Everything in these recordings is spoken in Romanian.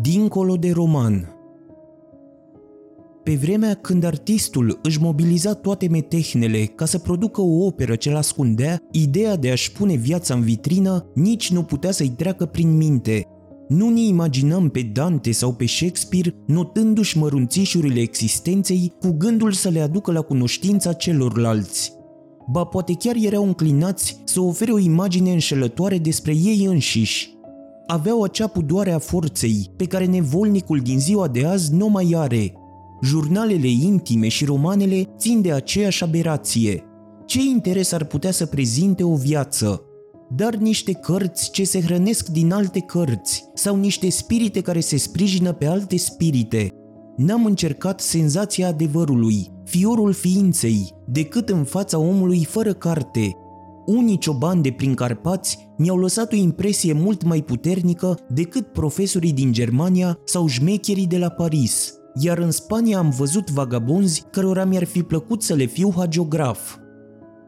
Dincolo de roman Pe vremea când artistul își mobiliza toate metehnele ca să producă o operă ce l ascundea, ideea de a-și pune viața în vitrină nici nu putea să-i treacă prin minte. Nu ne imaginăm pe Dante sau pe Shakespeare notându-și mărunțișurile existenței cu gândul să le aducă la cunoștința celorlalți. Ba poate chiar erau înclinați să ofere o imagine înșelătoare despre ei înșiși, aveau acea pudoare a forței pe care nevolnicul din ziua de azi nu mai are. Jurnalele intime și romanele țin de aceeași aberație. Ce interes ar putea să prezinte o viață? Dar niște cărți ce se hrănesc din alte cărți sau niște spirite care se sprijină pe alte spirite. N-am încercat senzația adevărului, fiorul ființei, decât în fața omului fără carte, unii ciobani de prin Carpați mi-au lăsat o impresie mult mai puternică decât profesorii din Germania sau șmecherii de la Paris, iar în Spania am văzut vagabonzi cărora mi-ar fi plăcut să le fiu hagiograf.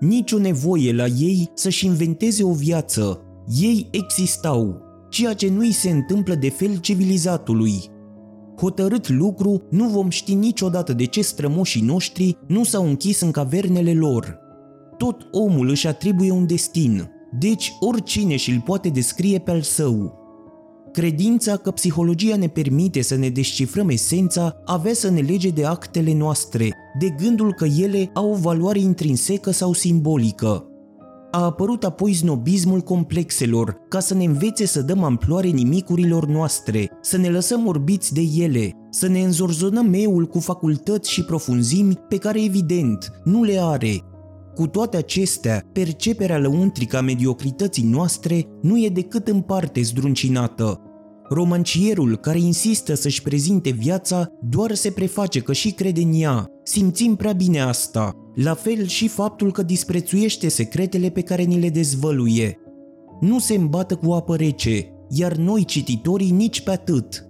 Nici o nevoie la ei să-și inventeze o viață. Ei existau, ceea ce nu îi se întâmplă de fel civilizatului. Hotărât lucru, nu vom ști niciodată de ce strămoșii noștri nu s-au închis în cavernele lor, tot omul își atribuie un destin, deci oricine și-l poate descrie pe al său. Credința că psihologia ne permite să ne descifrăm esența avea să ne lege de actele noastre, de gândul că ele au o valoare intrinsecă sau simbolică. A apărut apoi snobismul complexelor, ca să ne învețe să dăm amploare nimicurilor noastre, să ne lăsăm orbiți de ele, să ne înzorzonăm meul cu facultăți și profunzimi pe care evident nu le are, cu toate acestea, perceperea lăuntrică a mediocrității noastre nu e decât în parte zdruncinată. Romancierul care insistă să-și prezinte viața doar se preface că și crede în ea. Simțim prea bine asta. La fel și faptul că disprețuiește secretele pe care ni le dezvăluie. Nu se îmbată cu apă rece, iar noi cititorii nici pe atât.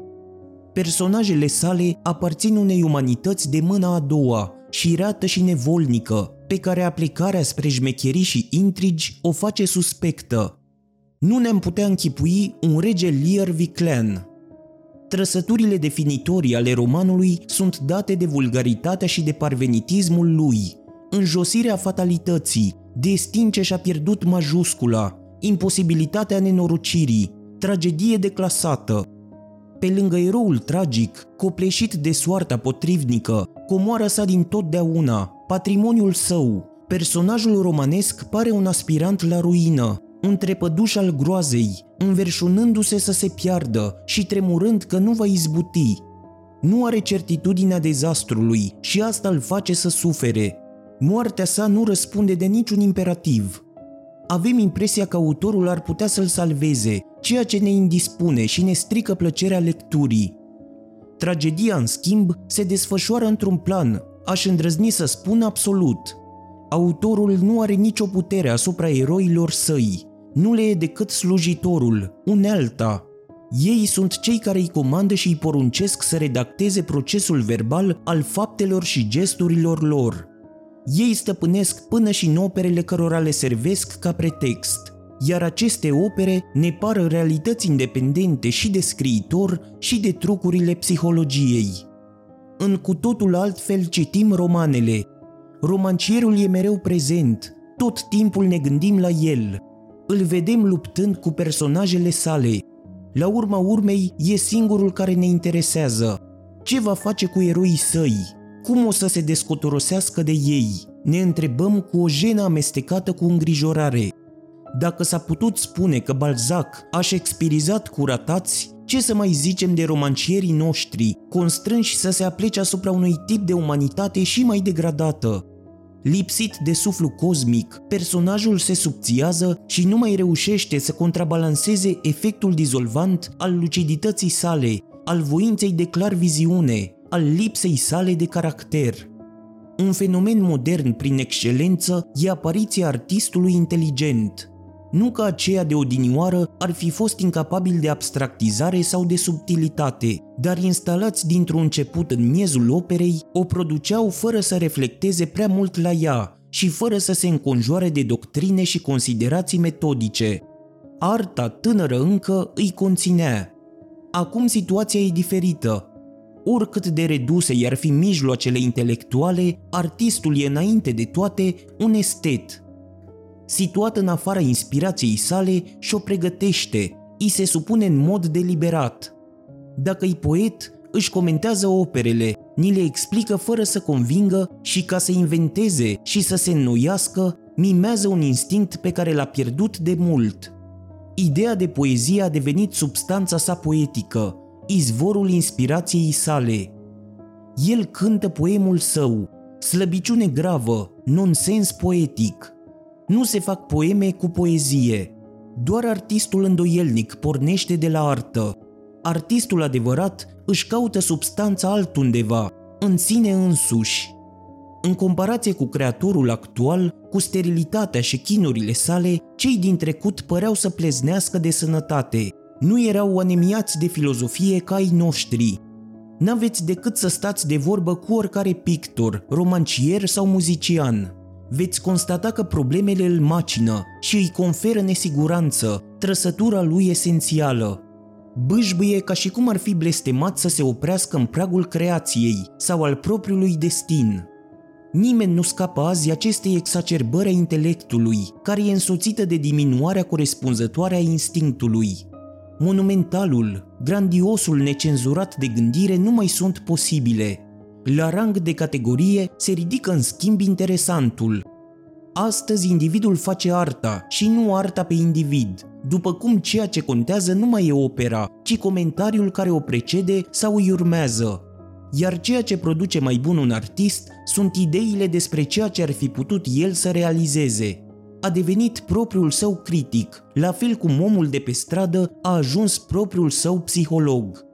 Personajele sale aparțin unei umanități de mâna a doua, șirată și nevolnică, pe care aplicarea spre șmecherii și intrigi o face suspectă. Nu ne-am putea închipui un rege Lear Viclen. Trăsăturile definitorii ale romanului sunt date de vulgaritatea și de parvenitismul lui, înjosirea fatalității, destin ce și-a pierdut majuscula, imposibilitatea nenorocirii, tragedie declasată. Pe lângă eroul tragic, copleșit de soarta potrivnică, comoara sa din totdeauna, patrimoniul său. Personajul romanesc pare un aspirant la ruină, un trepăduș al groazei, înverșunându-se să se piardă și tremurând că nu va izbuti. Nu are certitudinea dezastrului și asta îl face să sufere. Moartea sa nu răspunde de niciun imperativ. Avem impresia că autorul ar putea să-l salveze, ceea ce ne indispune și ne strică plăcerea lecturii. Tragedia, în schimb, se desfășoară într-un plan, aș îndrăzni să spun absolut. Autorul nu are nicio putere asupra eroilor săi, nu le e decât slujitorul, unealta. Ei sunt cei care îi comandă și îi poruncesc să redacteze procesul verbal al faptelor și gesturilor lor. Ei stăpânesc până și în operele cărora le servesc ca pretext, iar aceste opere ne par realități independente și de scriitor și de trucurile psihologiei în cu totul altfel citim romanele. Romancierul e mereu prezent, tot timpul ne gândim la el. Îl vedem luptând cu personajele sale. La urma urmei, e singurul care ne interesează. Ce va face cu eroii săi? Cum o să se descotorosească de ei? Ne întrebăm cu o jenă amestecată cu îngrijorare. Dacă s-a putut spune că Balzac a șexpirizat cu ratați, ce să mai zicem de romancierii noștri, constrânși să se aplece asupra unui tip de umanitate și mai degradată? Lipsit de suflu cosmic, personajul se subțiază și nu mai reușește să contrabalanceze efectul dizolvant al lucidității sale, al voinței de clar viziune, al lipsei sale de caracter. Un fenomen modern prin excelență e apariția artistului inteligent, nu că aceea de odinioară ar fi fost incapabil de abstractizare sau de subtilitate, dar instalați dintr-un început în miezul operei, o produceau fără să reflecteze prea mult la ea și fără să se înconjoare de doctrine și considerații metodice. Arta tânără încă îi conținea. Acum situația e diferită. Oricât de reduse i-ar fi mijloacele intelectuale, artistul e înainte de toate un estet. Situat în afara inspirației sale și o pregătește, îi se supune în mod deliberat. Dacă e poet, își comentează operele, ni le explică fără să convingă și ca să inventeze și să se înnoiască, mimează un instinct pe care l-a pierdut de mult. Ideea de poezie a devenit substanța sa poetică, izvorul inspirației sale. El cântă poemul său, slăbiciune gravă, nonsens poetic. Nu se fac poeme cu poezie. Doar artistul îndoielnic pornește de la artă. Artistul adevărat își caută substanța altundeva, în sine însuși. În comparație cu creatorul actual, cu sterilitatea și chinurile sale, cei din trecut păreau să pleznească de sănătate. Nu erau anemiați de filozofie ca ai noștri. N-aveți decât să stați de vorbă cu oricare pictor, romancier sau muzician. Veți constata că problemele îl macină și îi conferă nesiguranță, trăsătura lui esențială. Bâșbâie ca și cum ar fi blestemat să se oprească în pragul creației sau al propriului destin. Nimeni nu scapă azi acestei exacerbări a intelectului, care e însoțită de diminuarea corespunzătoare a instinctului. Monumentalul, grandiosul necenzurat de gândire nu mai sunt posibile. La rang de categorie se ridică în schimb interesantul. Astăzi individul face arta și nu arta pe individ, după cum ceea ce contează nu mai e opera, ci comentariul care o precede sau îi urmează, iar ceea ce produce mai bun un artist sunt ideile despre ceea ce ar fi putut el să realizeze. A devenit propriul său critic, la fel cum omul de pe stradă a ajuns propriul său psiholog.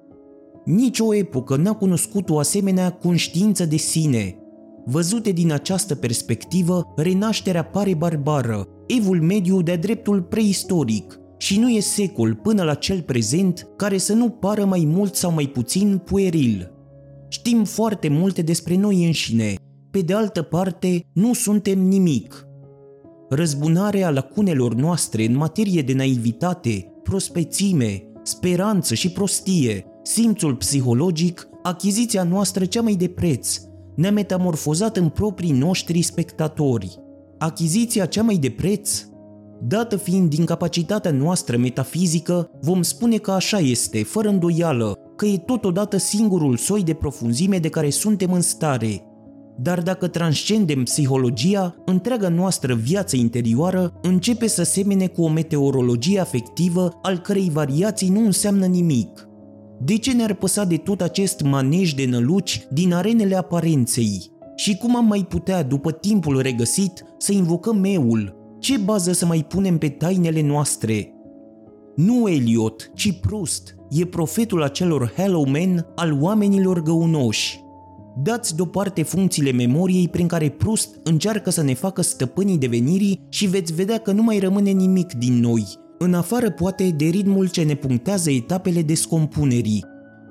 Nici o epocă n-a cunoscut o asemenea conștiință de sine. Văzute din această perspectivă, renașterea pare barbară, evul mediu de-a dreptul preistoric, și nu e secol până la cel prezent care să nu pară mai mult sau mai puțin pueril. Știm foarte multe despre noi înșine, pe de altă parte nu suntem nimic. Răzbunarea lacunelor noastre în materie de naivitate, prospețime, speranță și prostie, simțul psihologic, achiziția noastră cea mai de preț, ne-a metamorfozat în proprii noștri spectatori. Achiziția cea mai de preț? Dată fiind incapacitatea noastră metafizică, vom spune că așa este, fără îndoială, că e totodată singurul soi de profunzime de care suntem în stare. Dar dacă transcendem psihologia, întreaga noastră viață interioară începe să semene cu o meteorologie afectivă al cărei variații nu înseamnă nimic. De ce ne-ar păsa de tot acest manej de năluci din arenele aparenței? Și cum am mai putea, după timpul regăsit, să invocăm eul? Ce bază să mai punem pe tainele noastre? Nu Eliot, ci Proust, e profetul acelor Hello Men al oamenilor găunoși. Dați deoparte funcțiile memoriei prin care Proust încearcă să ne facă stăpânii devenirii și veți vedea că nu mai rămâne nimic din noi, în afară poate de ritmul ce ne punctează etapele descompunerii.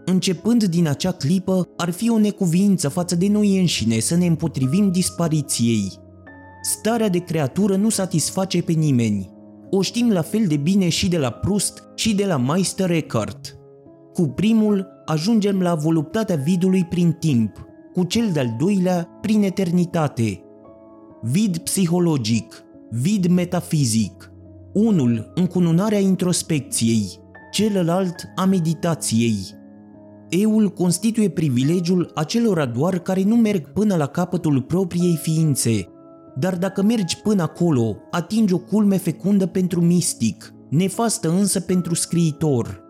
Începând din acea clipă, ar fi o necuvință față de noi înșine să ne împotrivim dispariției. Starea de creatură nu satisface pe nimeni, o știm la fel de bine și de la Proust și de la Meister Eckhart. Cu primul ajungem la voluptatea vidului prin timp, cu cel de-al doilea prin eternitate. Vid psihologic, vid metafizic. Unul încununarea introspecției, celălalt a meditației. Eul constituie privilegiul acelora doar care nu merg până la capătul propriei ființe, dar dacă mergi până acolo, atingi o culme fecundă pentru mistic, nefastă însă pentru scriitor.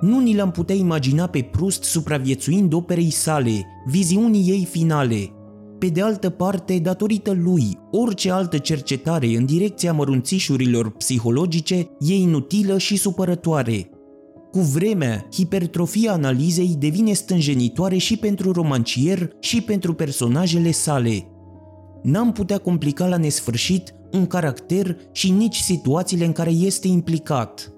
Nu ni l-am putea imagina pe Prust supraviețuind operei sale, viziunii ei finale. Pe de altă parte, datorită lui, orice altă cercetare în direcția mărunțișurilor psihologice e inutilă și supărătoare. Cu vremea, hipertrofia analizei devine stânjenitoare și pentru romancier și pentru personajele sale, n-am putea complica la nesfârșit un caracter și nici situațiile în care este implicat.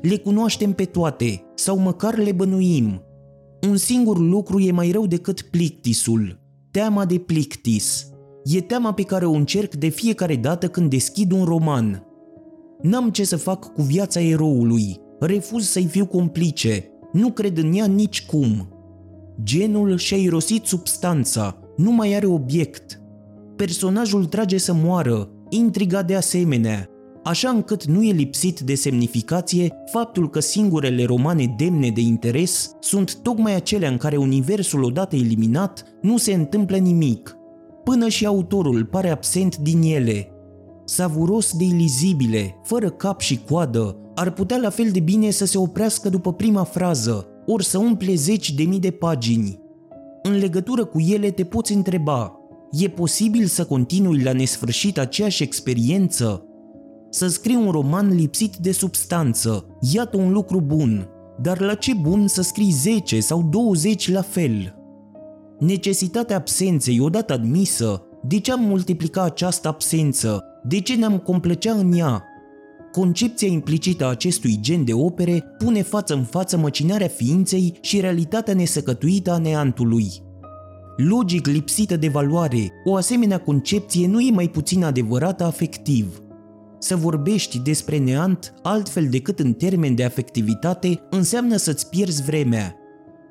Le cunoaștem pe toate, sau măcar le bănuim. Un singur lucru e mai rău decât plictisul, teama de plictis. E teama pe care o încerc de fiecare dată când deschid un roman. N-am ce să fac cu viața eroului, refuz să-i fiu complice, nu cred în ea nici cum. Genul și-a irosit substanța, nu mai are obiect. Personajul trage să moară, intriga de asemenea, așa încât nu e lipsit de semnificație faptul că singurele romane demne de interes sunt tocmai acelea în care universul odată eliminat nu se întâmplă nimic. Până și autorul pare absent din ele. Savuros de ilizibile, fără cap și coadă, ar putea la fel de bine să se oprească după prima frază, ori să umple zeci de mii de pagini. În legătură cu ele te poți întreba, e posibil să continui la nesfârșit aceeași experiență? Să scrii un roman lipsit de substanță, iată un lucru bun, dar la ce bun să scrii 10 sau 20 la fel? Necesitatea absenței odată admisă, de ce am multiplica această absență? De ce ne-am complăcea în ea? Concepția implicită a acestui gen de opere pune față în față măcinarea ființei și realitatea nesăcătuită a neantului. Logic lipsită de valoare, o asemenea concepție nu e mai puțin adevărată afectiv. Să vorbești despre neant altfel decât în termen de afectivitate înseamnă să-ți pierzi vremea.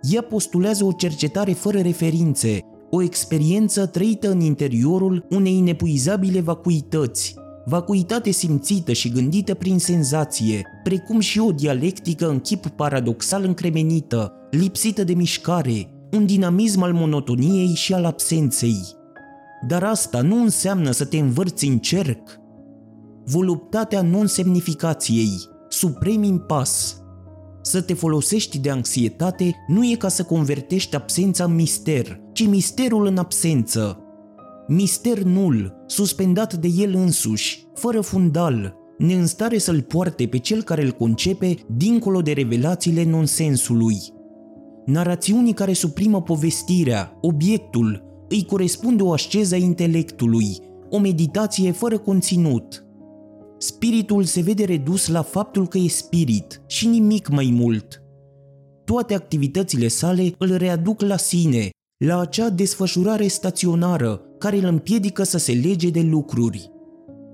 Ea postulează o cercetare fără referințe, o experiență trăită în interiorul unei inepuizabile vacuități, vacuitate simțită și gândită prin senzație, precum și o dialectică în chip paradoxal încremenită, lipsită de mișcare, un dinamism al monotoniei și al absenței. Dar asta nu înseamnă să te învârți în cerc. Voluptatea non-semnificației, suprem impas. Să te folosești de anxietate nu e ca să convertești absența în mister, ci misterul în absență, mister nul, suspendat de el însuși, fără fundal, ne stare să-l poarte pe cel care îl concepe dincolo de revelațiile nonsensului. Narațiunii care suprimă povestirea, obiectul, îi corespunde o asceză a intelectului, o meditație fără conținut. Spiritul se vede redus la faptul că e spirit și nimic mai mult. Toate activitățile sale îl readuc la sine, la acea desfășurare staționară care îl împiedică să se lege de lucruri.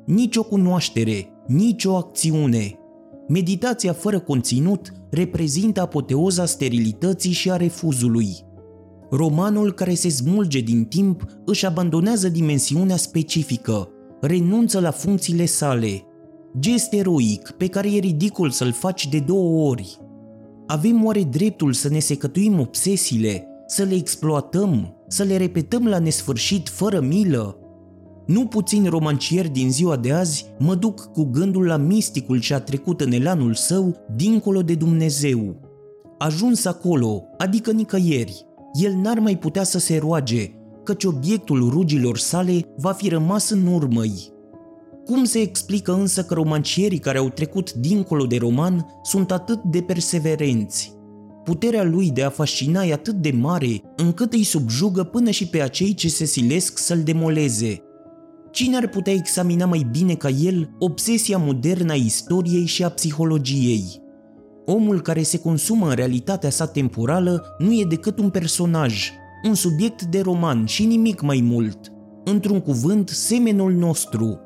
Nici o cunoaștere, nici o acțiune. Meditația fără conținut reprezintă apoteoza sterilității și a refuzului. Romanul care se smulge din timp își abandonează dimensiunea specifică, renunță la funcțiile sale. Gest eroic pe care e ridicol să-l faci de două ori. Avem oare dreptul să ne secătuim obsesiile, să le exploatăm, să le repetăm la nesfârșit fără milă? Nu puțin romancieri din ziua de azi mă duc cu gândul la misticul ce a trecut în elanul său dincolo de Dumnezeu. Ajuns acolo, adică nicăieri, el n-ar mai putea să se roage, căci obiectul rugilor sale va fi rămas în urmăi. Cum se explică însă că romancierii care au trecut dincolo de roman sunt atât de perseverenți? Puterea lui de a fascina e atât de mare încât îi subjugă până și pe acei ce se silesc să-l demoleze. Cine ar putea examina mai bine ca el obsesia modernă a istoriei și a psihologiei? Omul care se consumă în realitatea sa temporală nu e decât un personaj, un subiect de roman și nimic mai mult. Într-un cuvânt, semenul nostru.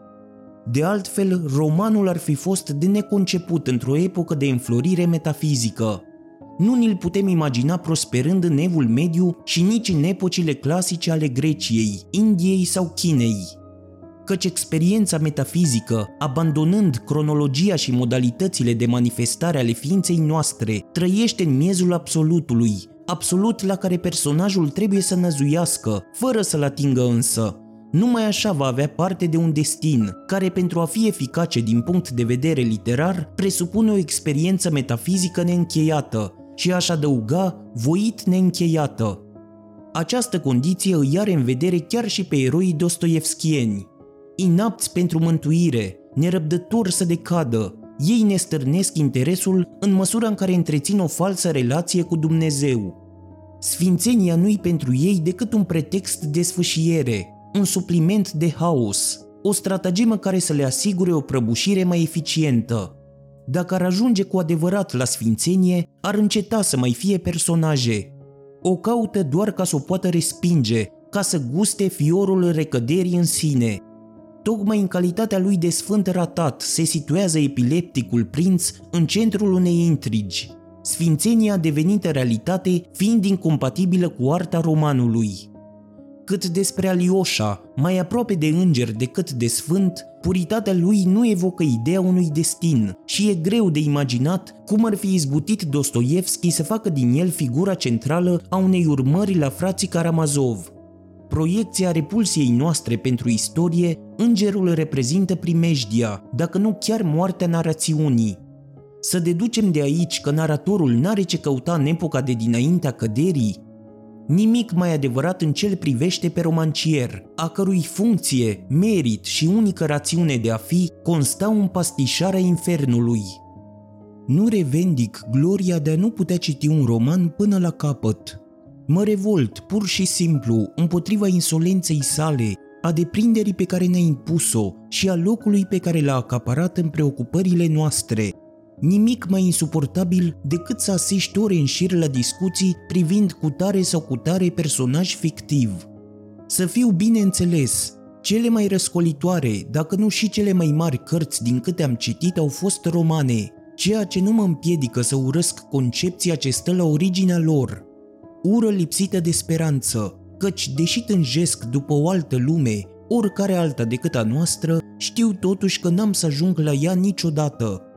De altfel, romanul ar fi fost de neconceput într-o epocă de înflorire metafizică nu ni-l putem imagina prosperând în evul mediu și nici în epocile clasice ale Greciei, Indiei sau Chinei. Căci experiența metafizică, abandonând cronologia și modalitățile de manifestare ale ființei noastre, trăiește în miezul absolutului, absolut la care personajul trebuie să năzuiască, fără să-l atingă însă. Numai așa va avea parte de un destin, care pentru a fi eficace din punct de vedere literar, presupune o experiență metafizică neîncheiată, și aș adăuga voit neîncheiată. Această condiție îi are în vedere chiar și pe eroii dostoevskieni. Inapți pentru mântuire, nerăbdători să decadă, ei ne stârnesc interesul în măsura în care întrețin o falsă relație cu Dumnezeu. Sfințenia nu-i pentru ei decât un pretext de sfâșiere, un supliment de haos, o stratagemă care să le asigure o prăbușire mai eficientă. Dacă ar ajunge cu adevărat la sfințenie, ar înceta să mai fie personaje. O caută doar ca să o poată respinge, ca să guste fiorul recăderii în sine. Tocmai în calitatea lui de sfânt ratat se situează epilepticul prinț în centrul unei intrigi. sfințenia devenită realitate fiind incompatibilă cu arta romanului. Cât despre Alioșa, mai aproape de înger decât de sfânt, puritatea lui nu evocă ideea unui destin și e greu de imaginat cum ar fi izbutit Dostoevski să facă din el figura centrală a unei urmări la frații Karamazov. Proiecția repulsiei noastre pentru istorie, îngerul reprezintă primejdia, dacă nu chiar moartea narațiunii. Să deducem de aici că naratorul n-are ce căuta în epoca de dinaintea căderii, Nimic mai adevărat în ce privește pe romancier, a cărui funcție, merit și unică rațiune de a fi constau în pastișarea infernului. Nu revendic gloria de a nu putea citi un roman până la capăt. Mă revolt pur și simplu împotriva insolenței sale, a deprinderii pe care ne-a impus-o și a locului pe care l-a acaparat în preocupările noastre, Nimic mai insuportabil decât să asiști ore în șir la discuții privind cu tare sau cu tare personaj fictiv. Să fiu bine înțeles, cele mai răscolitoare, dacă nu și cele mai mari cărți din câte am citit au fost romane, ceea ce nu mă împiedică să urăsc concepția ce stă la originea lor. Ură lipsită de speranță, căci deși tânjesc după o altă lume, oricare alta decât a noastră, știu totuși că n-am să ajung la ea niciodată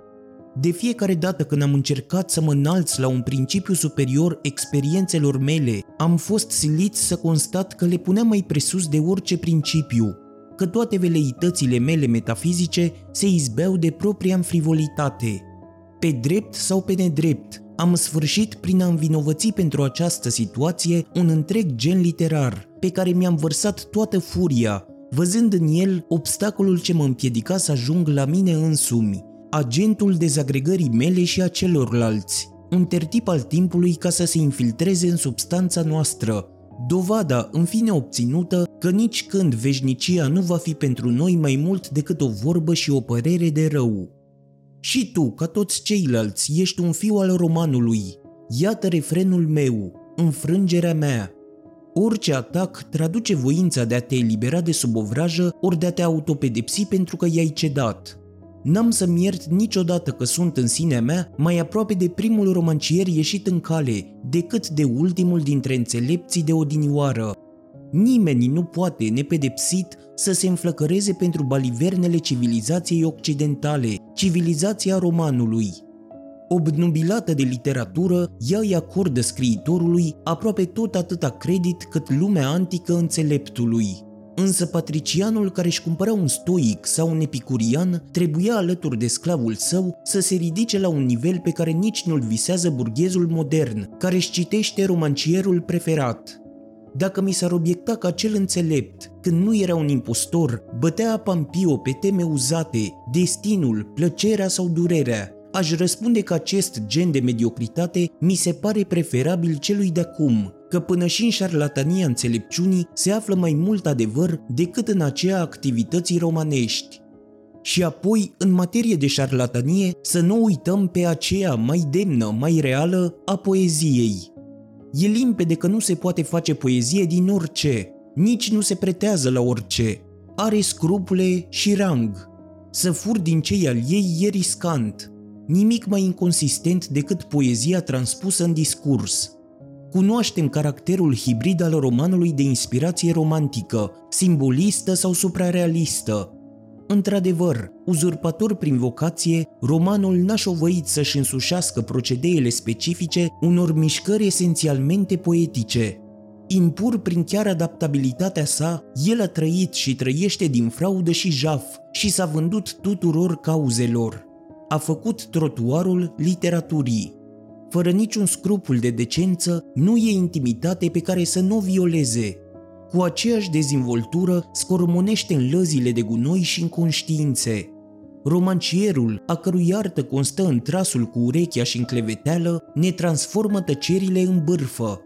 de fiecare dată când am încercat să mă înalț la un principiu superior experiențelor mele, am fost silit să constat că le puneam mai presus de orice principiu, că toate veleitățile mele metafizice se izbeau de propria frivolitate. Pe drept sau pe nedrept, am sfârșit prin a învinovăți pentru această situație un întreg gen literar, pe care mi-am vărsat toată furia, văzând în el obstacolul ce mă împiedica să ajung la mine însumi, agentul dezagregării mele și a celorlalți, un tertip al timpului ca să se infiltreze în substanța noastră, dovada în fine obținută că nici când veșnicia nu va fi pentru noi mai mult decât o vorbă și o părere de rău. Și tu, ca toți ceilalți, ești un fiu al romanului. Iată refrenul meu, înfrângerea mea. Orice atac traduce voința de a te elibera de sub o vrajă ori de a te autopedepsi pentru că i-ai cedat. N-am să-mi iert niciodată că sunt în sinea mea mai aproape de primul romancier ieșit în cale, decât de ultimul dintre înțelepții de odinioară. Nimeni nu poate, nepedepsit, să se înflăcăreze pentru balivernele civilizației occidentale, civilizația romanului. Obnubilată de literatură, ea îi acordă scriitorului aproape tot atâta credit cât lumea antică înțeleptului. Însă patricianul care își cumpăra un stoic sau un epicurian trebuia alături de sclavul său să se ridice la un nivel pe care nici nu-l visează burghezul modern, care își citește romancierul preferat. Dacă mi s-ar obiecta că acel înțelept, când nu era un impostor, bătea Pampio pe teme uzate, destinul, plăcerea sau durerea, aș răspunde că acest gen de mediocritate mi se pare preferabil celui de acum, că până și în șarlatania înțelepciunii se află mai mult adevăr decât în aceea activității romanești. Și apoi, în materie de șarlatanie, să nu uităm pe aceea mai demnă, mai reală a poeziei. E limpede că nu se poate face poezie din orice, nici nu se pretează la orice. Are scrupule și rang. Să fur din cei al ei e riscant. Nimic mai inconsistent decât poezia transpusă în discurs – Cunoaștem caracterul hibrid al romanului de inspirație romantică, simbolistă sau suprarealistă. Într-adevăr, uzurpator prin vocație, romanul n-a șovăit să-și însușească procedeele specifice unor mișcări esențialmente poetice. Impur prin chiar adaptabilitatea sa, el a trăit și trăiește din fraudă și jaf și s-a vândut tuturor cauzelor. A făcut trotuarul literaturii fără niciun scrupul de decență, nu e intimitate pe care să nu o violeze. Cu aceeași dezvoltură scormonește în lăzile de gunoi și în conștiințe. Romancierul, a cărui artă constă în trasul cu urechea și în cleveteală, ne transformă tăcerile în bârfă.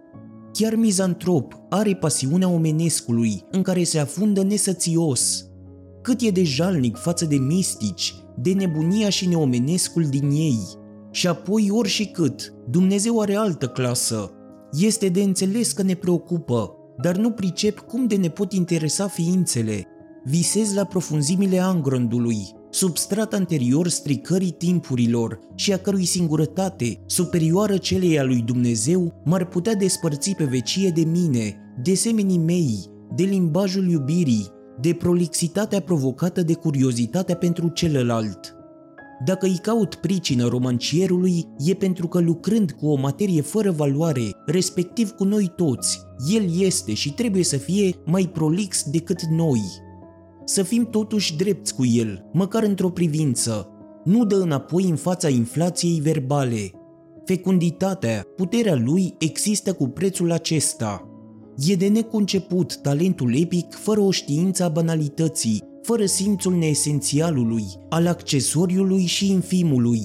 Chiar mizantrop are pasiunea omenescului, în care se afundă nesățios. Cât e de jalnic față de mistici, de nebunia și neomenescul din ei – și apoi ori și cât, Dumnezeu are altă clasă. Este de înțeles că ne preocupă, dar nu pricep cum de ne pot interesa ființele. Visez la profunzimile angrondului, substrat anterior stricării timpurilor și a cărui singurătate, superioară celei a lui Dumnezeu, m-ar putea despărți pe vecie de mine, de semenii mei, de limbajul iubirii, de prolixitatea provocată de curiozitatea pentru celălalt. Dacă îi caut pricină romancierului, e pentru că lucrând cu o materie fără valoare, respectiv cu noi toți, el este și trebuie să fie mai prolix decât noi. Să fim totuși drepți cu el, măcar într-o privință. Nu dă înapoi în fața inflației verbale. Fecunditatea, puterea lui există cu prețul acesta. E de neconceput talentul epic fără o știință a banalității, fără simțul neesențialului, al accesoriului și infimului.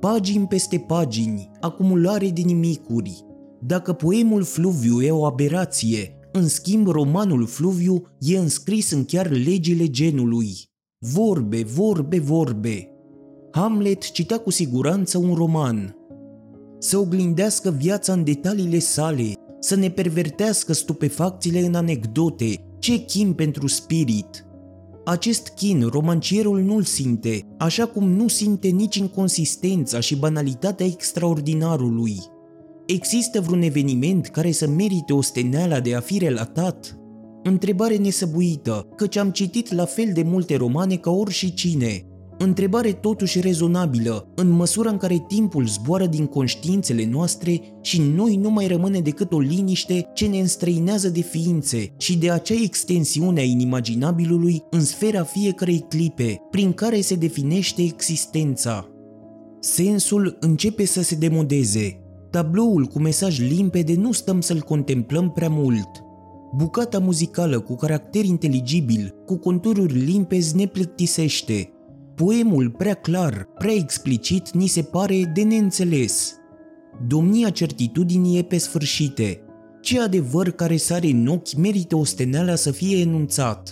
Pagini peste pagini, acumulare de nimicuri. Dacă poemul Fluviu e o aberație, în schimb romanul Fluviu e înscris în chiar legile genului. Vorbe, vorbe, vorbe. Hamlet citea cu siguranță un roman. Să oglindească viața în detaliile sale, să ne pervertească stupefacțiile în anecdote, ce chim pentru spirit – acest chin romancierul nu-l simte, așa cum nu simte nici inconsistența și banalitatea extraordinarului. Există vreun eveniment care să merite osteneala de a fi relatat? Întrebare nesăbuită, căci am citit la fel de multe romane ca oricine, Întrebare totuși rezonabilă, în măsura în care timpul zboară din conștiințele noastre și noi nu mai rămâne decât o liniște ce ne înstrăinează de ființe și de acea extensiune a inimaginabilului în sfera fiecărei clipe, prin care se definește existența. Sensul începe să se demodeze. Tabloul cu mesaj limpede nu stăm să-l contemplăm prea mult. Bucata muzicală cu caracter inteligibil, cu contururi limpezi ne plictisește, Poemul prea clar, prea explicit, ni se pare de neînțeles. Domnia certitudinii e pe sfârșite. Ce adevăr care sare în ochi merită osteneala să fie enunțat.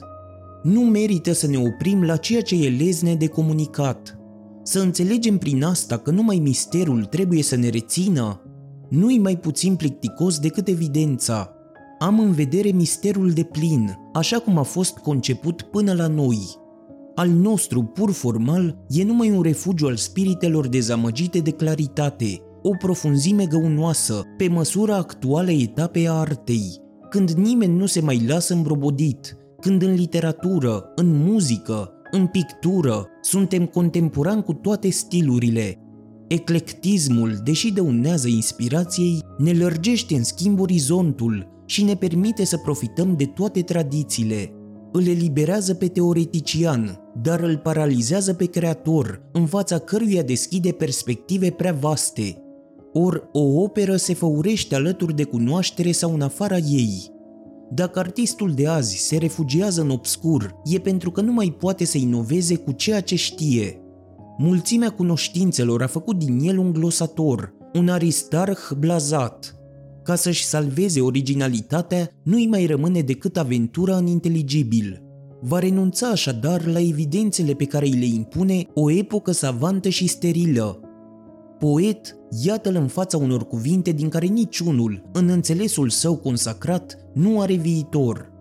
Nu merită să ne oprim la ceea ce e lezne de comunicat. Să înțelegem prin asta că numai misterul trebuie să ne rețină. Nu-i mai puțin plicticos decât evidența. Am în vedere misterul de plin, așa cum a fost conceput până la noi al nostru pur formal e numai un refugiu al spiritelor dezamăgite de claritate, o profunzime găunoasă, pe măsura actuală etapei a artei, când nimeni nu se mai lasă îmbrobodit, când în literatură, în muzică, în pictură, suntem contemporani cu toate stilurile. Eclectismul, deși dăunează inspirației, ne lărgește în schimb orizontul și ne permite să profităm de toate tradițiile, îl eliberează pe teoretician, dar îl paralizează pe creator, în fața căruia deschide perspective prea vaste. Or, o operă se făurește alături de cunoaștere sau în afara ei. Dacă artistul de azi se refugiază în obscur, e pentru că nu mai poate să inoveze cu ceea ce știe. Mulțimea cunoștințelor a făcut din el un glosator, un aristarh blazat, ca să-și salveze originalitatea, nu-i mai rămâne decât aventura în inteligibil. Va renunța așadar la evidențele pe care îi le impune o epocă savantă și sterilă. Poet, iată-l în fața unor cuvinte din care niciunul, în înțelesul său consacrat, nu are viitor.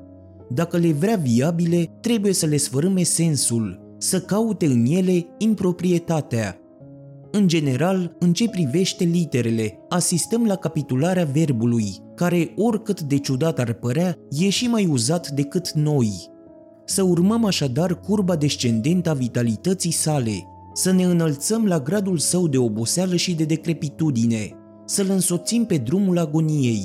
Dacă le vrea viabile, trebuie să le sfărâme sensul, să caute în ele improprietatea, în general, în ce privește literele, asistăm la capitularea verbului, care, oricât de ciudat ar părea, e și mai uzat decât noi. Să urmăm așadar curba descendentă a vitalității sale, să ne înălțăm la gradul său de oboseală și de decrepitudine, să-l însoțim pe drumul agoniei.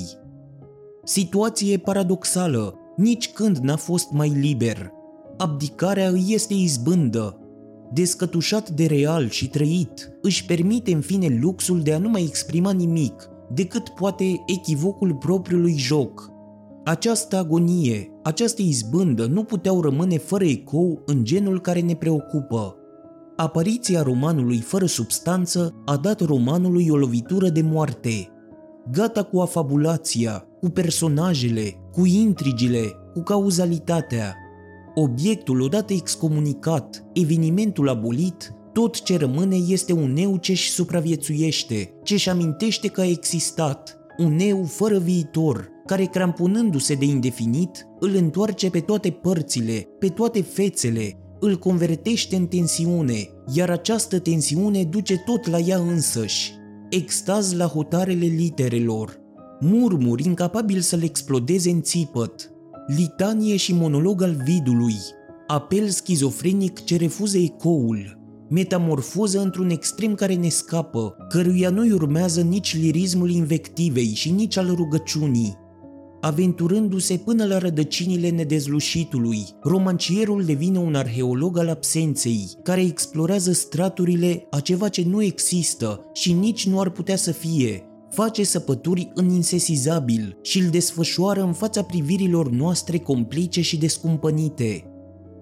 Situație paradoxală, nici când n-a fost mai liber. Abdicarea îi este izbândă, descătușat de real și trăit, își permite în fine luxul de a nu mai exprima nimic, decât poate echivocul propriului joc. Această agonie, această izbândă nu puteau rămâne fără ecou în genul care ne preocupă. Apariția romanului fără substanță a dat romanului o lovitură de moarte. Gata cu afabulația, cu personajele, cu intrigile, cu cauzalitatea, Obiectul odată excomunicat, evenimentul abolit, tot ce rămâne este un eu ce-și supraviețuiește, ce-și amintește că a existat, un eu fără viitor, care crampunându-se de indefinit, îl întoarce pe toate părțile, pe toate fețele, îl convertește în tensiune, iar această tensiune duce tot la ea însăși. Extaz la hotarele literelor, murmuri incapabil să-l explodeze în țipăt, litanie și monolog al vidului, apel schizofrenic ce refuză ecoul, metamorfoză într-un extrem care ne scapă, căruia nu-i urmează nici lirismul invectivei și nici al rugăciunii. Aventurându-se până la rădăcinile nedezlușitului, romancierul devine un arheolog al absenței, care explorează straturile a ceva ce nu există și nici nu ar putea să fie, face săpături în insesizabil și îl desfășoară în fața privirilor noastre complice și descumpănite.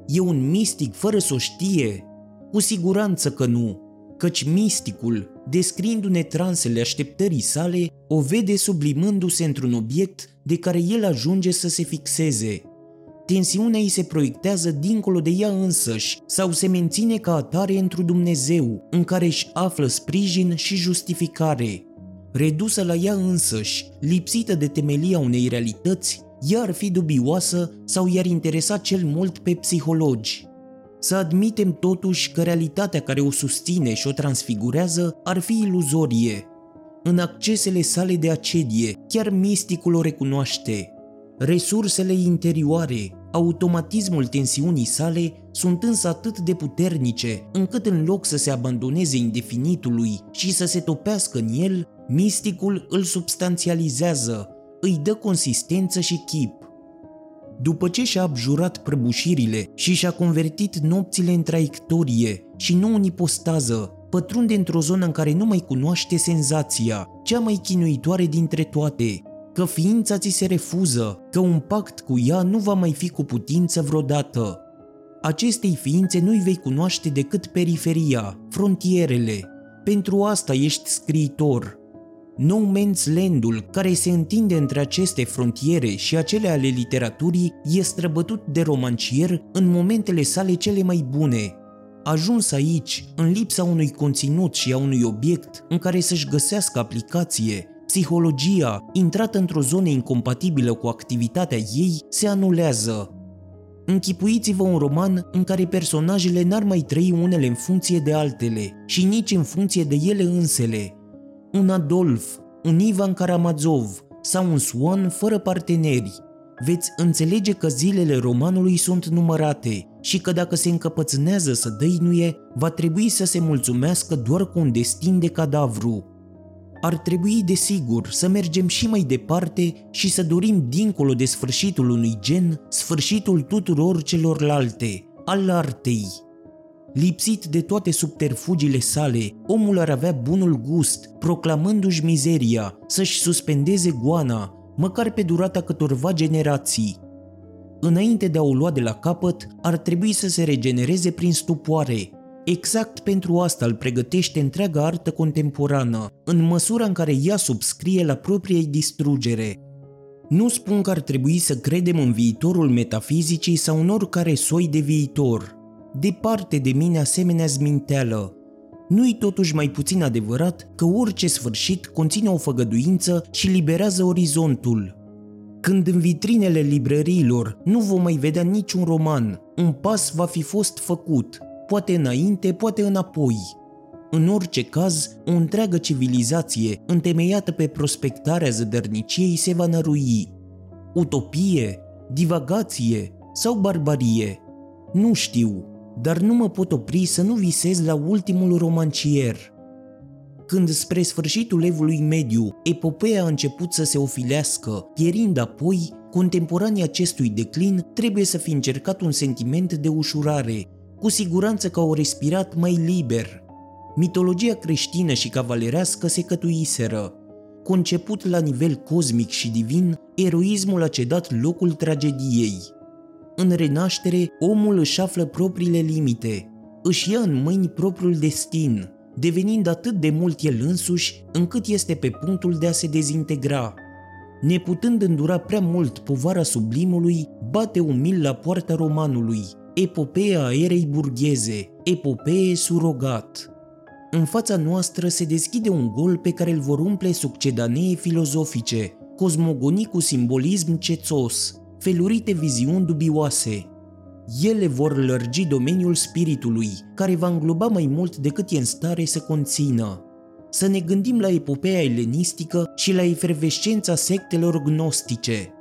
E un mistic fără să o știe? Cu siguranță că nu, căci misticul, descriindu-ne transele așteptării sale, o vede sublimându-se într-un obiect de care el ajunge să se fixeze. Tensiunea îi se proiectează dincolo de ea însăși sau se menține ca atare într-un Dumnezeu, în care își află sprijin și justificare. Redusă la ea însăși, lipsită de temelia unei realități, ea ar fi dubioasă sau i-ar interesa cel mult pe psihologi. Să admitem totuși că realitatea care o susține și o transfigurează ar fi iluzorie. În accesele sale de acedie, chiar misticul o recunoaște. Resursele interioare, automatismul tensiunii sale sunt însă atât de puternice încât în loc să se abandoneze indefinitului și să se topească în el, misticul îl substanțializează, îi dă consistență și chip. După ce și-a abjurat prăbușirile și și-a convertit nopțile în traiectorie și nu în ipostază, pătrunde într-o zonă în care nu mai cunoaște senzația, cea mai chinuitoare dintre toate, că ființa ți se refuză, că un pact cu ea nu va mai fi cu putință vreodată. Acestei ființe nu-i vei cunoaște decât periferia, frontierele. Pentru asta ești scriitor, No Man's Land-ul, care se întinde între aceste frontiere și acele ale literaturii, e străbătut de romancier în momentele sale cele mai bune. Ajuns aici, în lipsa unui conținut și a unui obiect în care să-și găsească aplicație, psihologia, intrată într-o zonă incompatibilă cu activitatea ei, se anulează. Închipuiți-vă un roman în care personajele n-ar mai trăi unele în funcție de altele și nici în funcție de ele însele, un Adolf, un Ivan Karamazov sau un Swan fără parteneri. Veți înțelege că zilele romanului sunt numărate și că dacă se încăpățânează să dăinuie, va trebui să se mulțumească doar cu un destin de cadavru. Ar trebui, desigur, să mergem și mai departe și să dorim dincolo de sfârșitul unui gen, sfârșitul tuturor celorlalte, al artei. Lipsit de toate subterfugile sale, omul ar avea bunul gust, proclamându-și mizeria, să-și suspendeze goana, măcar pe durata câtorva generații. Înainte de a o lua de la capăt, ar trebui să se regenereze prin stupoare. Exact pentru asta îl pregătește întreaga artă contemporană, în măsura în care ea subscrie la propria distrugere. Nu spun că ar trebui să credem în viitorul metafizicii sau în oricare soi de viitor, Departe de mine asemenea zminteală. Nu-i totuși mai puțin adevărat că orice sfârșit conține o făgăduință și liberează orizontul. Când în vitrinele librăriilor nu vom mai vedea niciun roman, un pas va fi fost făcut, poate înainte, poate înapoi. În orice caz, o întreagă civilizație, întemeiată pe prospectarea zădărniciei, se va nărui. Utopie, divagație sau barbarie? Nu știu, dar nu mă pot opri să nu visez la ultimul romancier. Când spre sfârșitul evului mediu, epopeea a început să se ofilească, pierind apoi, contemporanii acestui declin trebuie să fi încercat un sentiment de ușurare, cu siguranță că au respirat mai liber. Mitologia creștină și cavalerească se cătuiseră. Conceput la nivel cosmic și divin, eroismul a cedat locul tragediei în renaștere, omul își află propriile limite, își ia în mâini propriul destin, devenind atât de mult el însuși încât este pe punctul de a se dezintegra. Neputând îndura prea mult povara sublimului, bate umil la poarta romanului, epopeea aerei burgheze, epopee surogat. În fața noastră se deschide un gol pe care îl vor umple succedanee filozofice, cosmogonii cu simbolism cețos, felurite viziuni dubioase. Ele vor lărgi domeniul spiritului, care va îngloba mai mult decât e în stare să conțină. Să ne gândim la epopeea elenistică și la efervescența sectelor gnostice.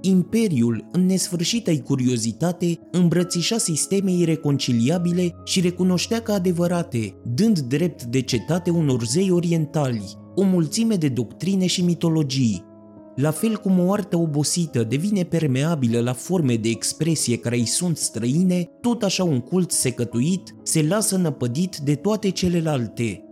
Imperiul, în nesfârșită curiozitate, îmbrățișa sisteme ireconciliabile și recunoștea ca adevărate, dând drept de cetate unor zei orientali, o mulțime de doctrine și mitologii, la fel cum o artă obosită devine permeabilă la forme de expresie care îi sunt străine, tot așa un cult secătuit se lasă năpădit de toate celelalte.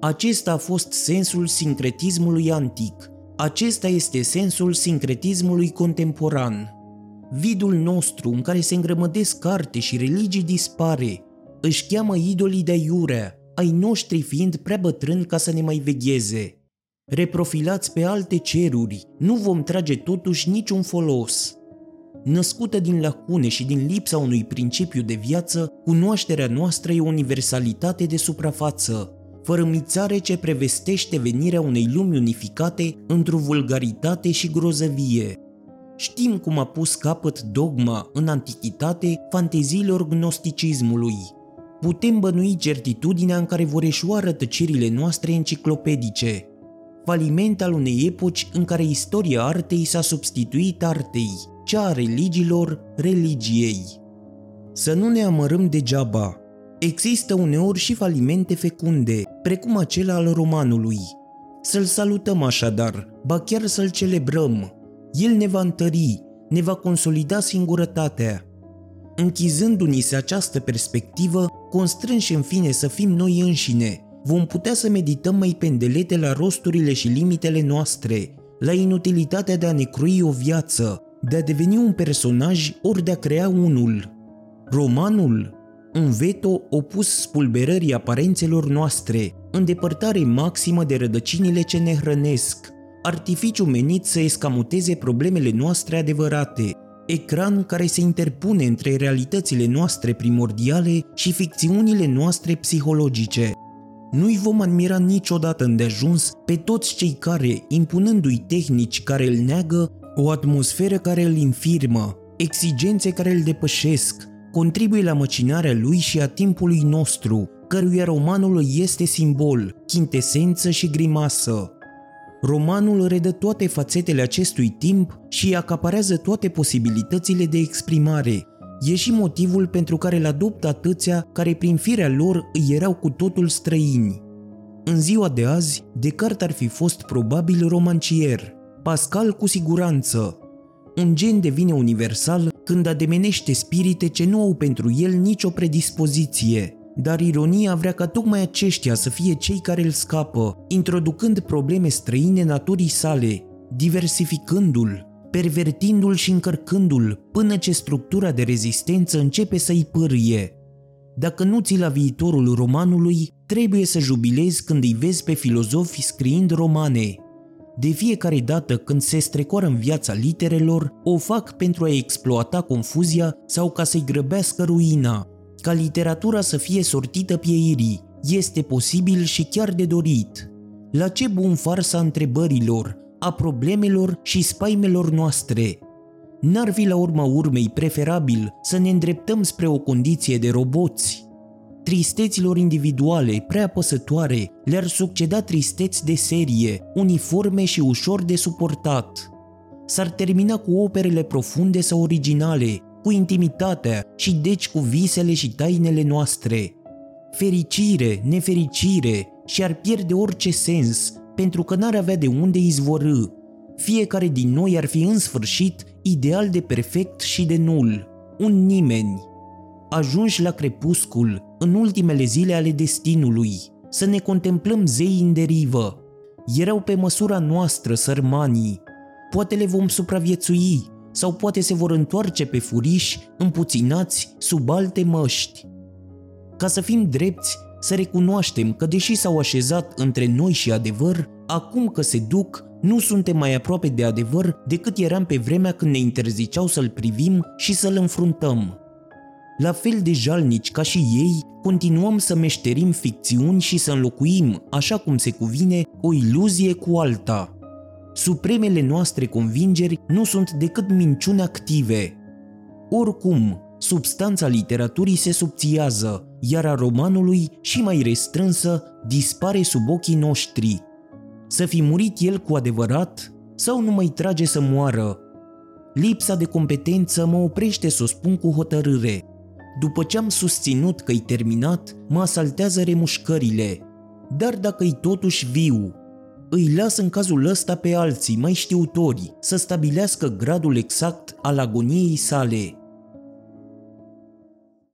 Acesta a fost sensul sincretismului antic. Acesta este sensul sincretismului contemporan. Vidul nostru în care se îngrămădesc carte și religii dispare, își cheamă idolii de iurea, ai noștri fiind prea bătrâni ca să ne mai vegheze reprofilați pe alte ceruri, nu vom trage totuși niciun folos. Născută din lacune și din lipsa unui principiu de viață, cunoașterea noastră e universalitate de suprafață, fărâmițare ce prevestește venirea unei lumi unificate într-o vulgaritate și grozăvie. Știm cum a pus capăt dogma în antichitate fanteziilor gnosticismului. Putem bănui certitudinea în care vor eșua rătăcirile noastre enciclopedice, faliment al unei epoci în care istoria artei s-a substituit artei, cea a religiilor religiei. Să nu ne amărâm degeaba. Există uneori și falimente fecunde, precum acela al romanului. Să-l salutăm așadar, ba chiar să-l celebrăm. El ne va întări, ne va consolida singurătatea. Închizându-ni se această perspectivă, constrânși în fine să fim noi înșine, vom putea să medităm mai pendelete la rosturile și limitele noastre, la inutilitatea de a ne crui o viață, de a deveni un personaj ori de a crea unul. Romanul, un veto opus spulberării aparențelor noastre, îndepărtare maximă de rădăcinile ce ne hrănesc, artificiu menit să escamuteze problemele noastre adevărate, ecran care se interpune între realitățile noastre primordiale și ficțiunile noastre psihologice, nu-i vom admira niciodată îndeajuns pe toți cei care, impunându-i tehnici care îl neagă, o atmosferă care îl infirmă, exigențe care îl depășesc, contribuie la măcinarea lui și a timpului nostru, căruia romanul este simbol, chintesență și grimasă. Romanul redă toate fațetele acestui timp și acaparează toate posibilitățile de exprimare, E și motivul pentru care îl adoptă atâția care prin firea lor îi erau cu totul străini. În ziua de azi, Descartes ar fi fost probabil romancier, Pascal cu siguranță. Un gen devine universal când ademenește spirite ce nu au pentru el nicio predispoziție, dar ironia vrea ca tocmai aceștia să fie cei care îl scapă, introducând probleme străine naturii sale, diversificându-l, pervertindu-l și încărcându-l până ce structura de rezistență începe să-i pârie. Dacă nu ți la viitorul romanului, trebuie să jubilezi când îi vezi pe filozofi scriind romane. De fiecare dată când se strecoară în viața literelor, o fac pentru a exploata confuzia sau ca să-i grăbească ruina. Ca literatura să fie sortită pieirii, este posibil și chiar de dorit. La ce bun farsa întrebărilor, a problemelor și spaimelor noastre. N-ar fi la urma urmei preferabil să ne îndreptăm spre o condiție de roboți? Tristeților individuale prea păsătoare le-ar succeda tristeți de serie, uniforme și ușor de suportat. S-ar termina cu operele profunde sau originale, cu intimitatea și deci cu visele și tainele noastre. Fericire, nefericire și ar pierde orice sens pentru că n-ar avea de unde izvorâ. Fiecare din noi ar fi în sfârșit ideal de perfect și de nul, un nimeni. Ajungi la crepuscul, în ultimele zile ale destinului, să ne contemplăm zei în derivă. Erau pe măsura noastră sărmanii. Poate le vom supraviețui, sau poate se vor întoarce pe furiș, împuținați, sub alte măști. Ca să fim drepți, să recunoaștem că deși s-au așezat între noi și adevăr, acum că se duc, nu suntem mai aproape de adevăr decât eram pe vremea când ne interziceau să-l privim și să-l înfruntăm. La fel de jalnici ca și ei, continuăm să meșterim ficțiuni și să înlocuim, așa cum se cuvine, o iluzie cu alta. Supremele noastre convingeri nu sunt decât minciuni active. Oricum, substanța literaturii se subțiază, iar a romanului, și mai restrânsă, dispare sub ochii noștri. Să fi murit el cu adevărat sau nu mai trage să moară? Lipsa de competență mă oprește să o spun cu hotărâre. După ce am susținut că-i terminat, mă asaltează remușcările. Dar dacă-i totuși viu, îi las în cazul ăsta pe alții mai știutori să stabilească gradul exact al agoniei sale.